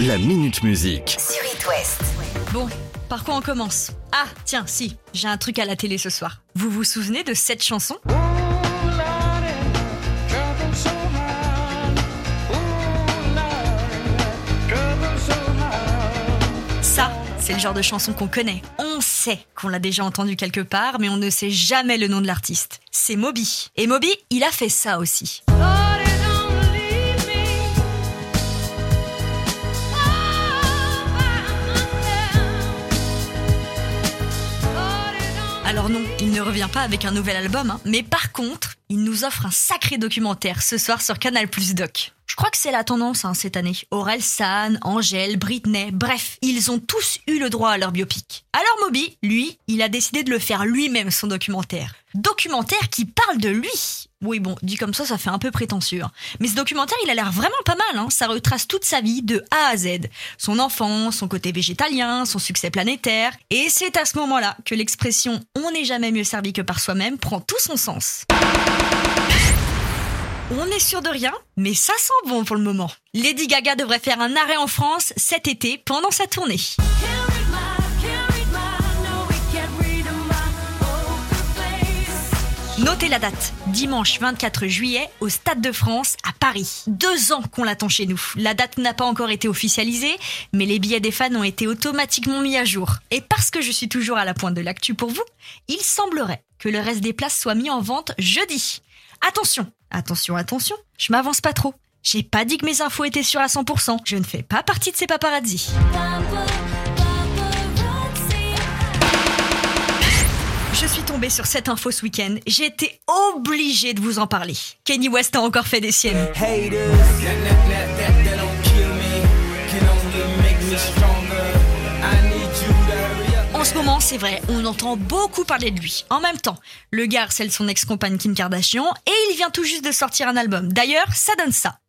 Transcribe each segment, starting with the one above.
La Minute Musique. sur It West. Bon, par quoi on commence? Ah, tiens, si, j'ai un truc à la télé ce soir. Vous vous souvenez de cette chanson? Ça, c'est le genre de chanson qu'on connaît. On sait qu'on l'a déjà entendu quelque part, mais on ne sait jamais le nom de l'artiste. C'est Moby. Et Moby, il a fait ça aussi. Ne revient pas avec un nouvel album, hein. mais par contre, il nous offre un sacré documentaire ce soir sur Canal Plus Doc. Je crois que c'est la tendance hein, cette année. Aurel San, Angèle, Britney, bref, ils ont tous eu le droit à leur biopic. Alors Moby, lui, il a décidé de le faire lui-même son documentaire. Documentaire qui parle de lui. Oui bon, dit comme ça, ça fait un peu prétentieux. hein. Mais ce documentaire, il a l'air vraiment pas mal. Hein. Ça retrace toute sa vie de A à Z. Son enfance, son côté végétalien, son succès planétaire. Et c'est à ce moment-là que l'expression « on n'est jamais mieux servi que par soi-même » prend tout son sens. On est sûr de rien, mais ça sent bon pour le moment. Lady Gaga devrait faire un arrêt en France cet été pendant sa tournée. Notez la date, dimanche 24 juillet au Stade de France à Paris. Deux ans qu'on l'attend chez nous. La date n'a pas encore été officialisée, mais les billets des fans ont été automatiquement mis à jour. Et parce que je suis toujours à la pointe de l'actu pour vous, il semblerait que le reste des places soit mis en vente jeudi. Attention, attention, attention, je m'avance pas trop. J'ai pas dit que mes infos étaient sûres à 100%. Je ne fais pas partie de ces paparazzis. Sur cette info ce week-end. J'ai été obligée de vous en parler. Kenny West a encore fait des siennes. En ce moment, c'est vrai, on entend beaucoup parler de lui. En même temps, le gars harcèle son ex-compagne Kim Kardashian et il vient tout juste de sortir un album. D'ailleurs, ça donne ça.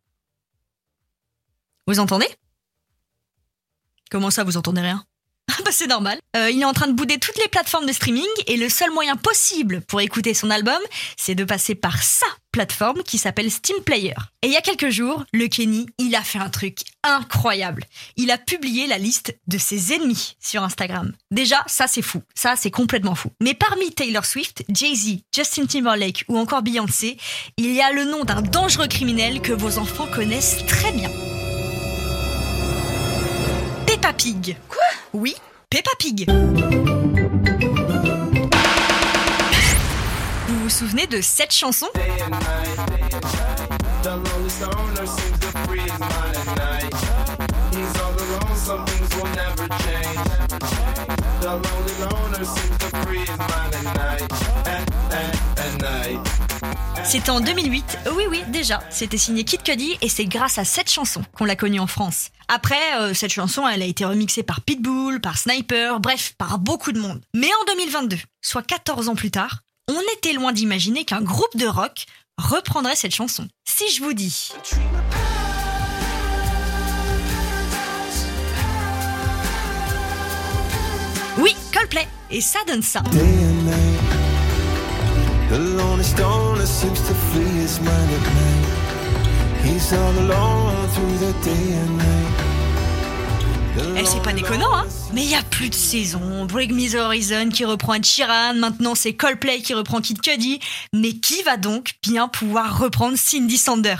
Vous entendez? Comment ça, vous entendez rien? Bah c'est normal. Euh, il est en train de bouder toutes les plateformes de streaming et le seul moyen possible pour écouter son album, c'est de passer par sa plateforme qui s'appelle Steam Player. Et il y a quelques jours, le Kenny, il a fait un truc incroyable. Il a publié la liste de ses ennemis sur Instagram. Déjà, ça c'est fou. Ça c'est complètement fou. Mais parmi Taylor Swift, Jay-Z, Justin Timberlake ou encore Beyoncé, il y a le nom d'un dangereux criminel que vos enfants connaissent très bien. Peppa Pig. Quoi? Oui, Peppa Pig. Vous vous souvenez de cette chanson? C'était en 2008. Oui, oui, déjà. C'était signé Kid Cudi et c'est grâce à cette chanson qu'on l'a connue en France. Après, euh, cette chanson, elle a été remixée par Pitbull, par Sniper, bref, par beaucoup de monde. Mais en 2022, soit 14 ans plus tard, on était loin d'imaginer qu'un groupe de rock reprendrait cette chanson. Si je vous dis Oui, Coldplay. Et ça donne ça. The lonely stoner seems to flee his mind at night. He's all alone through the day and night. The Eh, c'est pas déconnant, hein Mais il y a plus de saison. Break Me the Horizon qui reprend Ed Sheeran, maintenant c'est Coldplay qui reprend Kid Cudi. Mais qui va donc bien pouvoir reprendre Cindy Sander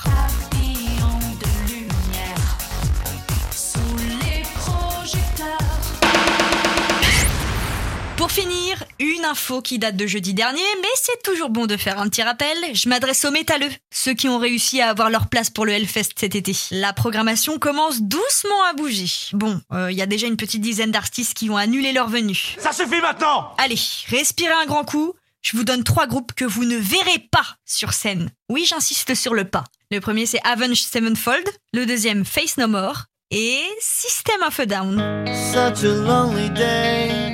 Pour finir, une info qui date de jeudi dernier, mais c'est toujours bon de faire un petit rappel. Je m'adresse aux métalleux, ceux qui ont réussi à avoir leur place pour le Hellfest cet été. La programmation commence doucement à bouger. Bon, euh, il y a déjà une petite dizaine d'artistes qui ont annulé leur venue. Ça suffit maintenant Allez, respirez un grand coup. Je vous donne trois groupes que vous ne verrez pas sur scène. Oui, j'insiste sur le pas. Le premier, c'est Avenged Sevenfold. Le deuxième, Face No More. Et System of a Down. Such a lonely day,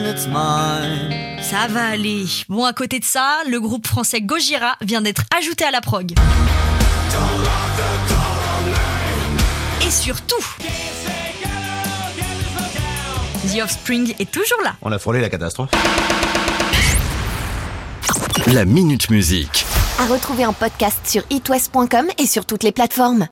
and it's mine. Ça va aller. Bon, à côté de ça, le groupe français Gojira vient d'être ajouté à la prog. Et surtout, The Offspring est toujours là. On a frôlé la catastrophe. La Minute Musique. À retrouver en podcast sur itwest.com et sur toutes les plateformes.